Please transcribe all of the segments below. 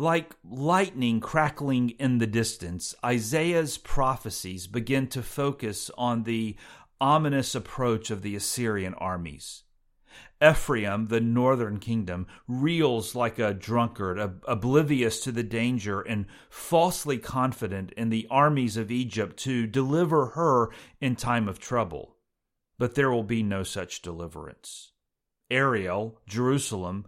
Like lightning crackling in the distance, Isaiah's prophecies begin to focus on the ominous approach of the Assyrian armies. Ephraim, the northern kingdom, reels like a drunkard, oblivious to the danger and falsely confident in the armies of Egypt to deliver her in time of trouble. But there will be no such deliverance. Ariel, Jerusalem,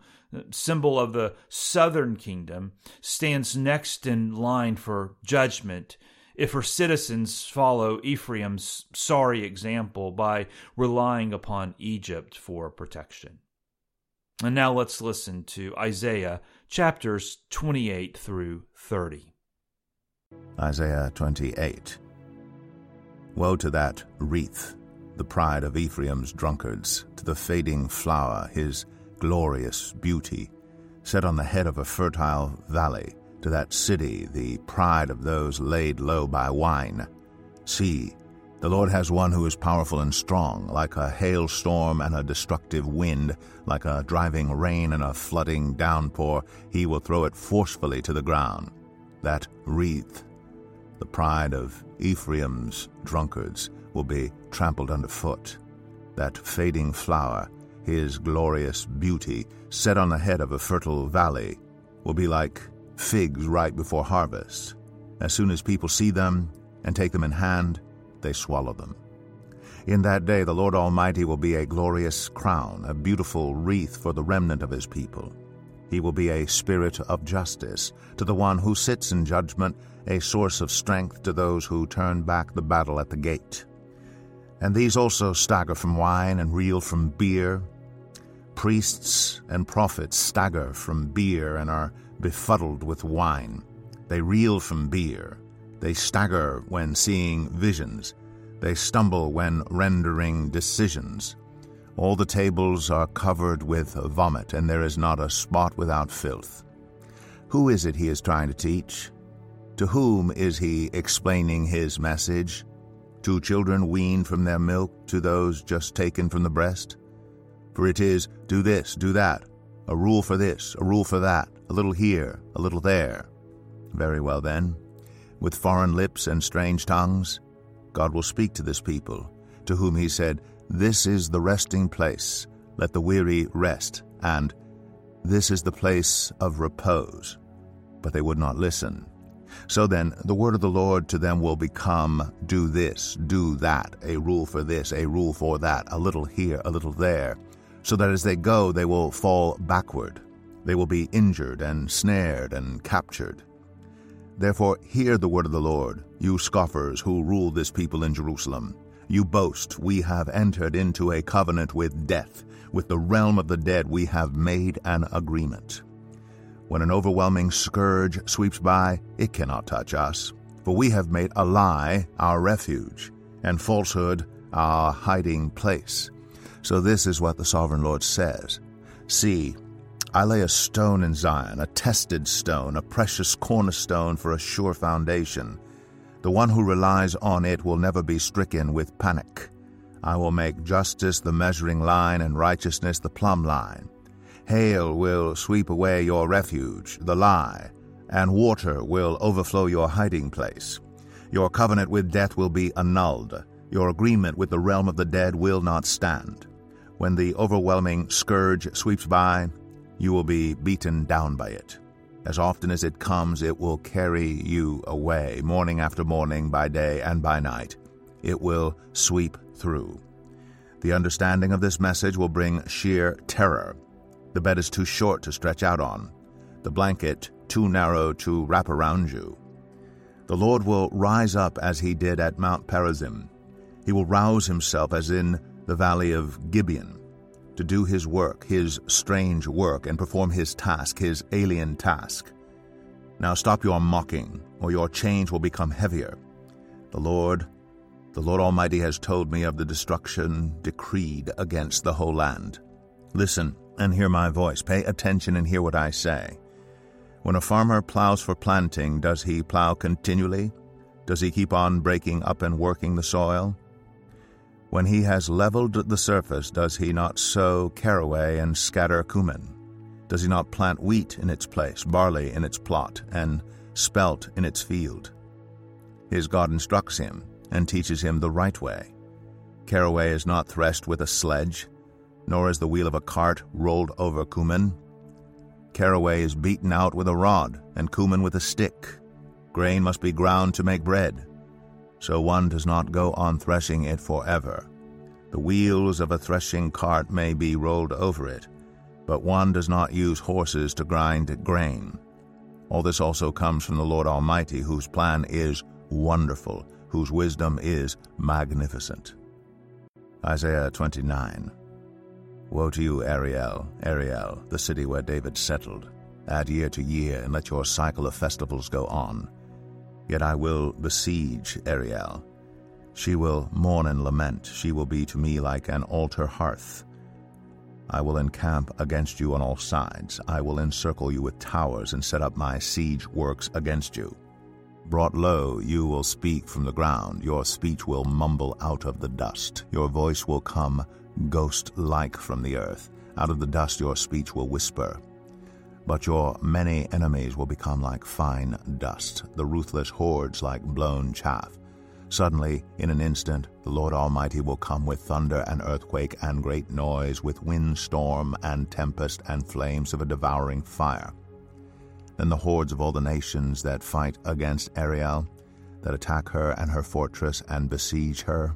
symbol of the southern kingdom, stands next in line for judgment if her citizens follow Ephraim's sorry example by relying upon Egypt for protection. And now let's listen to Isaiah chapters 28 through 30. Isaiah 28 Woe to that wreath, the pride of Ephraim's drunkards, to the fading flower, his glorious beauty, set on the head of a fertile valley, to that city, the pride of those laid low by wine. See, the Lord has one who is powerful and strong, like a hailstorm and a destructive wind, like a driving rain and a flooding downpour, he will throw it forcefully to the ground. That wreath, the pride of Ephraim's drunkards, will be trampled underfoot. That fading flower, his glorious beauty, set on the head of a fertile valley, will be like figs right before harvest. As soon as people see them and take them in hand, they swallow them. In that day the Lord Almighty will be a glorious crown, a beautiful wreath for the remnant of his people. He will be a spirit of justice to the one who sits in judgment, a source of strength to those who turn back the battle at the gate. And these also stagger from wine and reel from beer, Priests and prophets stagger from beer and are befuddled with wine. They reel from beer. They stagger when seeing visions. They stumble when rendering decisions. All the tables are covered with vomit, and there is not a spot without filth. Who is it he is trying to teach? To whom is he explaining his message? To children weaned from their milk, to those just taken from the breast? For it is, do this, do that, a rule for this, a rule for that, a little here, a little there. Very well then, with foreign lips and strange tongues, God will speak to this people, to whom he said, This is the resting place, let the weary rest, and This is the place of repose. But they would not listen. So then, the word of the Lord to them will become, Do this, do that, a rule for this, a rule for that, a little here, a little there so that as they go they will fall backward. They will be injured and snared and captured. Therefore, hear the word of the Lord, you scoffers who rule this people in Jerusalem. You boast, we have entered into a covenant with death. With the realm of the dead we have made an agreement. When an overwhelming scourge sweeps by, it cannot touch us, for we have made a lie our refuge, and falsehood our hiding place. So this is what the sovereign Lord says See, I lay a stone in Zion, a tested stone, a precious cornerstone for a sure foundation. The one who relies on it will never be stricken with panic. I will make justice the measuring line and righteousness the plumb line. Hail will sweep away your refuge, the lie, and water will overflow your hiding place. Your covenant with death will be annulled. Your agreement with the realm of the dead will not stand. When the overwhelming scourge sweeps by, you will be beaten down by it. As often as it comes, it will carry you away, morning after morning, by day and by night. It will sweep through. The understanding of this message will bring sheer terror. The bed is too short to stretch out on, the blanket too narrow to wrap around you. The Lord will rise up as he did at Mount Perazim. He will rouse himself as in the valley of Gibeon, to do his work, his strange work, and perform his task, his alien task. Now stop your mocking, or your chains will become heavier. The Lord, the Lord Almighty has told me of the destruction decreed against the whole land. Listen and hear my voice. Pay attention and hear what I say. When a farmer plows for planting, does he plow continually? Does he keep on breaking up and working the soil? When he has leveled the surface, does he not sow caraway and scatter cumin? Does he not plant wheat in its place, barley in its plot, and spelt in its field? His God instructs him and teaches him the right way. Caraway is not threshed with a sledge, nor is the wheel of a cart rolled over cumin. Caraway is beaten out with a rod, and cumin with a stick. Grain must be ground to make bread so one does not go on threshing it forever. The wheels of a threshing cart may be rolled over it, but one does not use horses to grind grain. All this also comes from the Lord Almighty, whose plan is wonderful, whose wisdom is magnificent. Isaiah 29 Woe to you, Ariel, Ariel, the city where David settled. Add year to year, and let your cycle of festivals go on. Yet I will besiege Ariel. She will mourn and lament. She will be to me like an altar hearth. I will encamp against you on all sides. I will encircle you with towers and set up my siege works against you. Brought low, you will speak from the ground. Your speech will mumble out of the dust. Your voice will come ghost like from the earth. Out of the dust, your speech will whisper. But your many enemies will become like fine dust, the ruthless hordes like blown chaff. Suddenly, in an instant, the Lord Almighty will come with thunder and earthquake and great noise, with wind, storm, and tempest, and flames of a devouring fire. Then the hordes of all the nations that fight against Ariel, that attack her and her fortress and besiege her,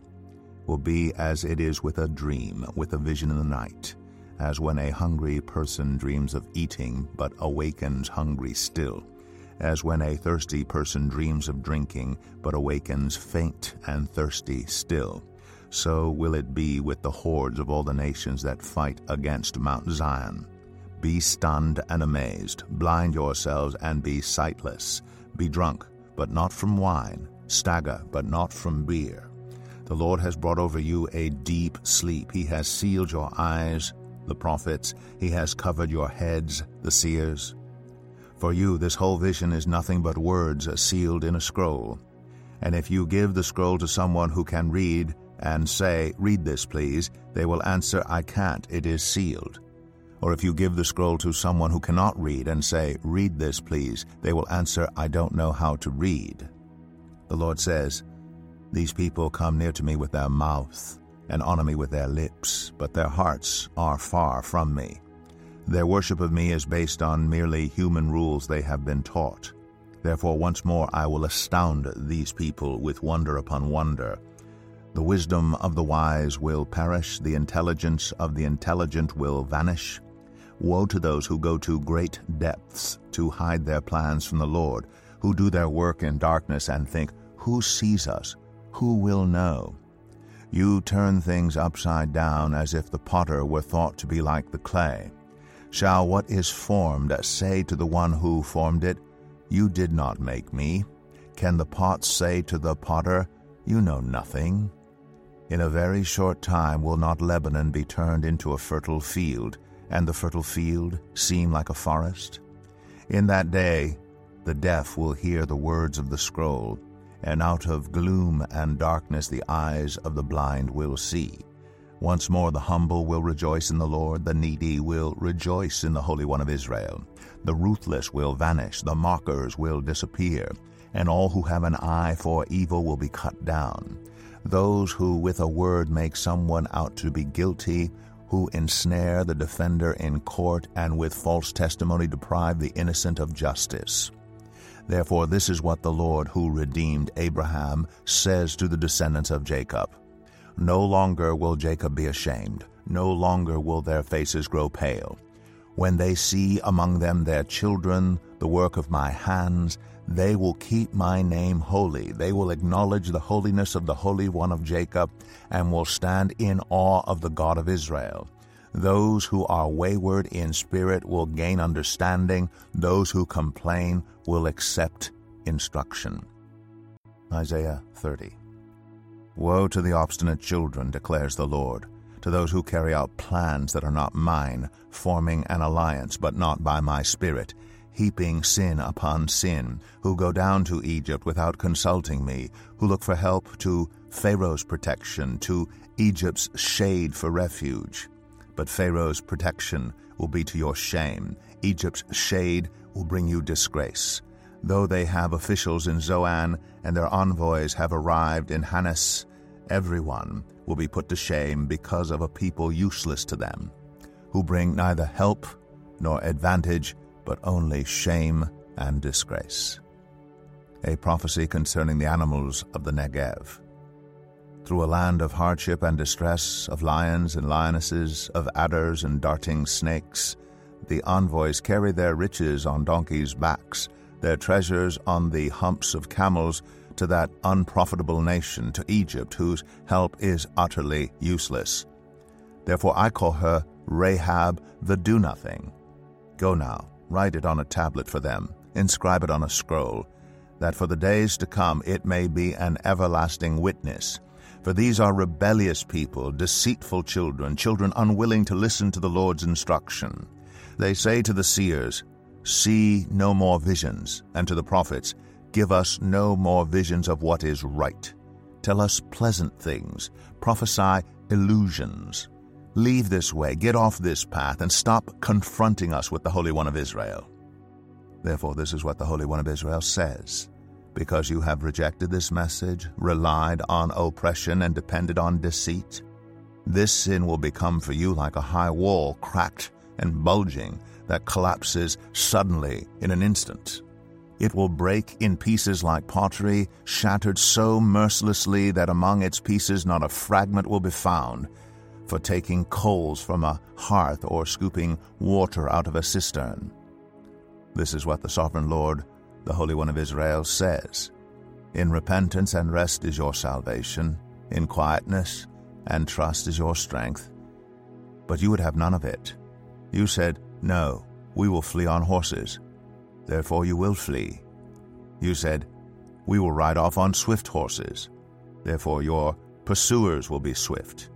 will be as it is with a dream, with a vision in the night as when a hungry person dreams of eating but awakens hungry still, as when a thirsty person dreams of drinking but awakens faint and thirsty still. So will it be with the hordes of all the nations that fight against Mount Zion. Be stunned and amazed, blind yourselves and be sightless. Be drunk, but not from wine, stagger, but not from beer. The Lord has brought over you a deep sleep. He has sealed your eyes the prophets, he has covered your heads, the seers. For you, this whole vision is nothing but words sealed in a scroll. And if you give the scroll to someone who can read, and say, Read this, please, they will answer, I can't, it is sealed. Or if you give the scroll to someone who cannot read and say, Read this, please, they will answer, I don't know how to read. The Lord says, These people come near to me with their mouth and honor me with their lips, but their hearts are far from me. Their worship of me is based on merely human rules they have been taught. Therefore, once more I will astound these people with wonder upon wonder. The wisdom of the wise will perish, the intelligence of the intelligent will vanish. Woe to those who go to great depths to hide their plans from the Lord, who do their work in darkness and think, Who sees us? Who will know? You turn things upside down as if the potter were thought to be like the clay. Shall what is formed say to the one who formed it, You did not make me? Can the pot say to the potter, You know nothing? In a very short time will not Lebanon be turned into a fertile field, and the fertile field seem like a forest? In that day the deaf will hear the words of the scroll, and out of gloom and darkness the eyes of the blind will see. Once more the humble will rejoice in the Lord, the needy will rejoice in the Holy One of Israel. The ruthless will vanish, the mockers will disappear, and all who have an eye for evil will be cut down. Those who with a word make someone out to be guilty, who ensnare the defender in court, and with false testimony deprive the innocent of justice. Therefore, this is what the Lord, who redeemed Abraham, says to the descendants of Jacob No longer will Jacob be ashamed, no longer will their faces grow pale. When they see among them their children, the work of my hands, they will keep my name holy. They will acknowledge the holiness of the Holy One of Jacob, and will stand in awe of the God of Israel. Those who are wayward in spirit will gain understanding. Those who complain will accept instruction. Isaiah 30. Woe to the obstinate children, declares the Lord, to those who carry out plans that are not mine, forming an alliance, but not by my Spirit, heaping sin upon sin, who go down to Egypt without consulting me, who look for help to Pharaoh's protection, to Egypt's shade for refuge. But Pharaoh's protection will be to your shame. Egypt's shade will bring you disgrace. Though they have officials in Zoan and their envoys have arrived in Hanes, everyone will be put to shame because of a people useless to them, who bring neither help nor advantage, but only shame and disgrace. A prophecy concerning the animals of the Negev. Through a land of hardship and distress, of lions and lionesses, of adders and darting snakes, the envoys carry their riches on donkeys' backs, their treasures on the humps of camels, to that unprofitable nation, to Egypt, whose help is utterly useless. Therefore I call her Rahab the Do Nothing. Go now, write it on a tablet for them, inscribe it on a scroll, that for the days to come it may be an everlasting witness for these are rebellious people, deceitful children, children unwilling to listen to the Lord's instruction. They say to the seers, See no more visions, and to the prophets, Give us no more visions of what is right. Tell us pleasant things, prophesy illusions. Leave this way, get off this path, and stop confronting us with the Holy One of Israel. Therefore, this is what the Holy One of Israel says because you have rejected this message, relied on oppression, and depended on deceit? This sin will become for you like a high wall, cracked and bulging, that collapses suddenly in an instant. It will break in pieces like pottery, shattered so mercilessly that among its pieces not a fragment will be found, for taking coals from a hearth or scooping water out of a cistern. This is what the sovereign Lord the Holy One of Israel says, In repentance and rest is your salvation, in quietness and trust is your strength. But you would have none of it. You said, No, we will flee on horses. Therefore you will flee. You said, We will ride off on swift horses. Therefore your pursuers will be swift.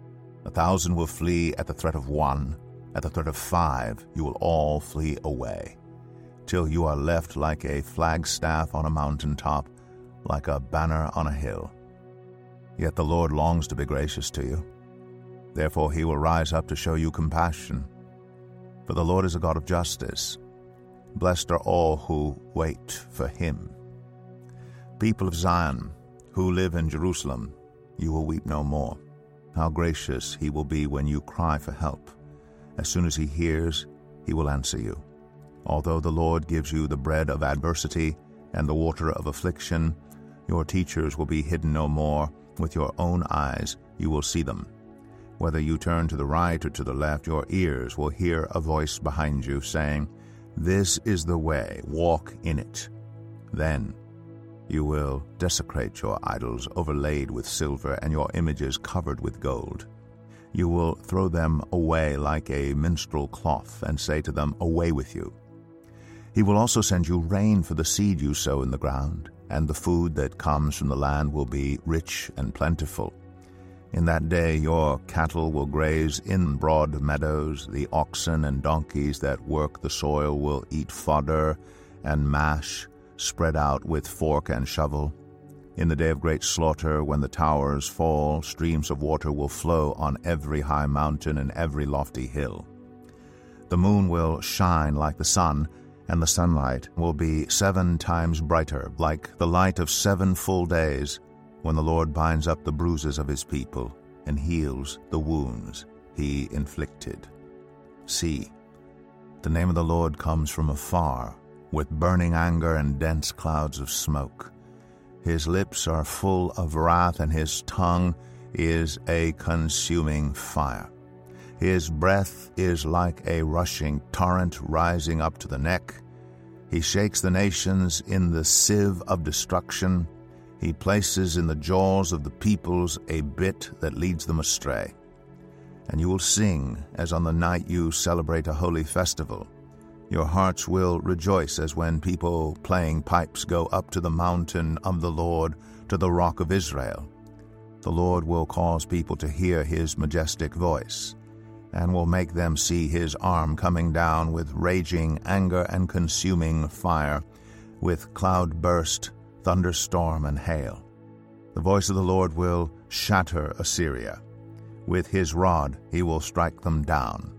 A thousand will flee at the threat of one. At the threat of five, you will all flee away till you are left like a flagstaff on a mountain top, like a banner on a hill. Yet the Lord longs to be gracious to you. Therefore he will rise up to show you compassion. For the Lord is a God of justice. Blessed are all who wait for him. People of Zion, who live in Jerusalem, you will weep no more. How gracious he will be when you cry for help. As soon as he hears, he will answer you. Although the Lord gives you the bread of adversity and the water of affliction, your teachers will be hidden no more. With your own eyes you will see them. Whether you turn to the right or to the left, your ears will hear a voice behind you saying, This is the way, walk in it. Then you will desecrate your idols overlaid with silver and your images covered with gold. You will throw them away like a menstrual cloth and say to them, Away with you. He will also send you rain for the seed you sow in the ground, and the food that comes from the land will be rich and plentiful. In that day your cattle will graze in broad meadows, the oxen and donkeys that work the soil will eat fodder and mash, spread out with fork and shovel. In the day of great slaughter, when the towers fall, streams of water will flow on every high mountain and every lofty hill. The moon will shine like the sun, and the sunlight will be seven times brighter, like the light of seven full days, when the Lord binds up the bruises of his people and heals the wounds he inflicted. See, the name of the Lord comes from afar, with burning anger and dense clouds of smoke. His lips are full of wrath, and his tongue is a consuming fire. His breath is like a rushing torrent rising up to the neck. He shakes the nations in the sieve of destruction. He places in the jaws of the peoples a bit that leads them astray. and you will sing as on the night you celebrate a holy festival. Your hearts will rejoice as when people playing pipes go up to the mountain of the Lord, to the rock of Israel. The Lord will cause people to hear his majestic voice, and will make them see his arm coming down with raging anger and consuming fire, with cloud burst, thunderstorm, and hail. The voice of the Lord will shatter Assyria. With his rod he will strike them down.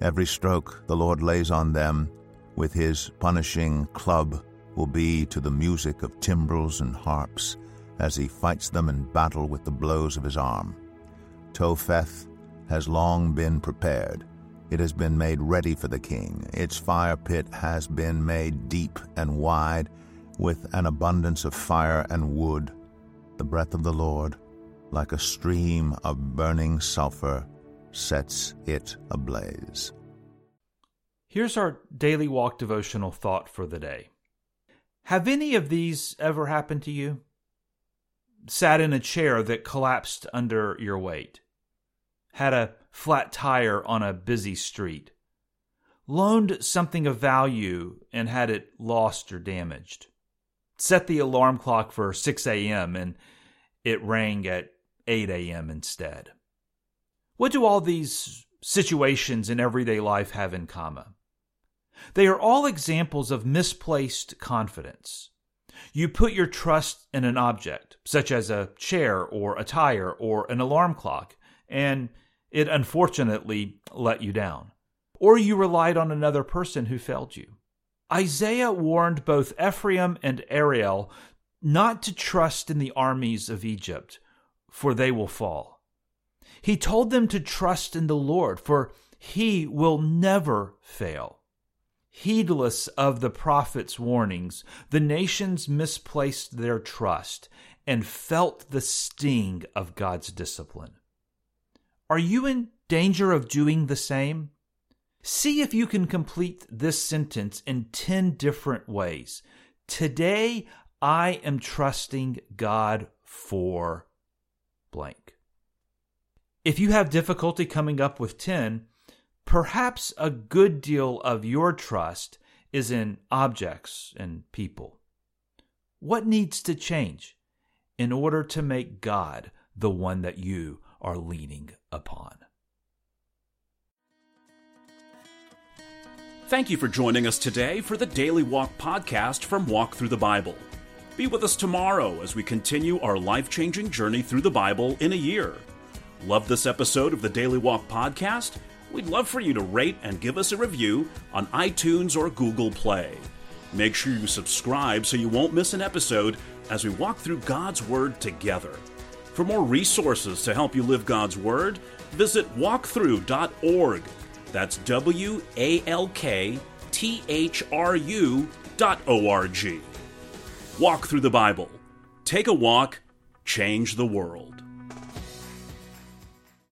Every stroke the Lord lays on them with his punishing club will be to the music of timbrels and harps as he fights them in battle with the blows of his arm. Topheth has long been prepared. It has been made ready for the king. Its fire pit has been made deep and wide, with an abundance of fire and wood. The breath of the Lord, like a stream of burning sulfur, sets it ablaze. Here's our daily walk devotional thought for the day. Have any of these ever happened to you? Sat in a chair that collapsed under your weight had a flat tire on a busy street, loaned something of value and had it lost or damaged, set the alarm clock for 6 a.m. and it rang at 8 a.m. instead. What do all these situations in everyday life have in common? They are all examples of misplaced confidence. You put your trust in an object, such as a chair or a tire or an alarm clock, and it unfortunately let you down. Or you relied on another person who failed you. Isaiah warned both Ephraim and Ariel not to trust in the armies of Egypt, for they will fall. He told them to trust in the Lord, for he will never fail. Heedless of the prophet's warnings, the nations misplaced their trust and felt the sting of God's discipline. Are you in danger of doing the same? See if you can complete this sentence in 10 different ways. Today, I am trusting God for blank. If you have difficulty coming up with 10, perhaps a good deal of your trust is in objects and people. What needs to change in order to make God the one that you are leaning upon. Thank you for joining us today for the Daily Walk podcast from Walk Through the Bible. Be with us tomorrow as we continue our life changing journey through the Bible in a year. Love this episode of the Daily Walk podcast? We'd love for you to rate and give us a review on iTunes or Google Play. Make sure you subscribe so you won't miss an episode as we walk through God's Word together. For more resources to help you live God's Word, visit walkthru.org. That's W A L K T H R U dot O R G. Walk through the Bible. Take a walk, change the world.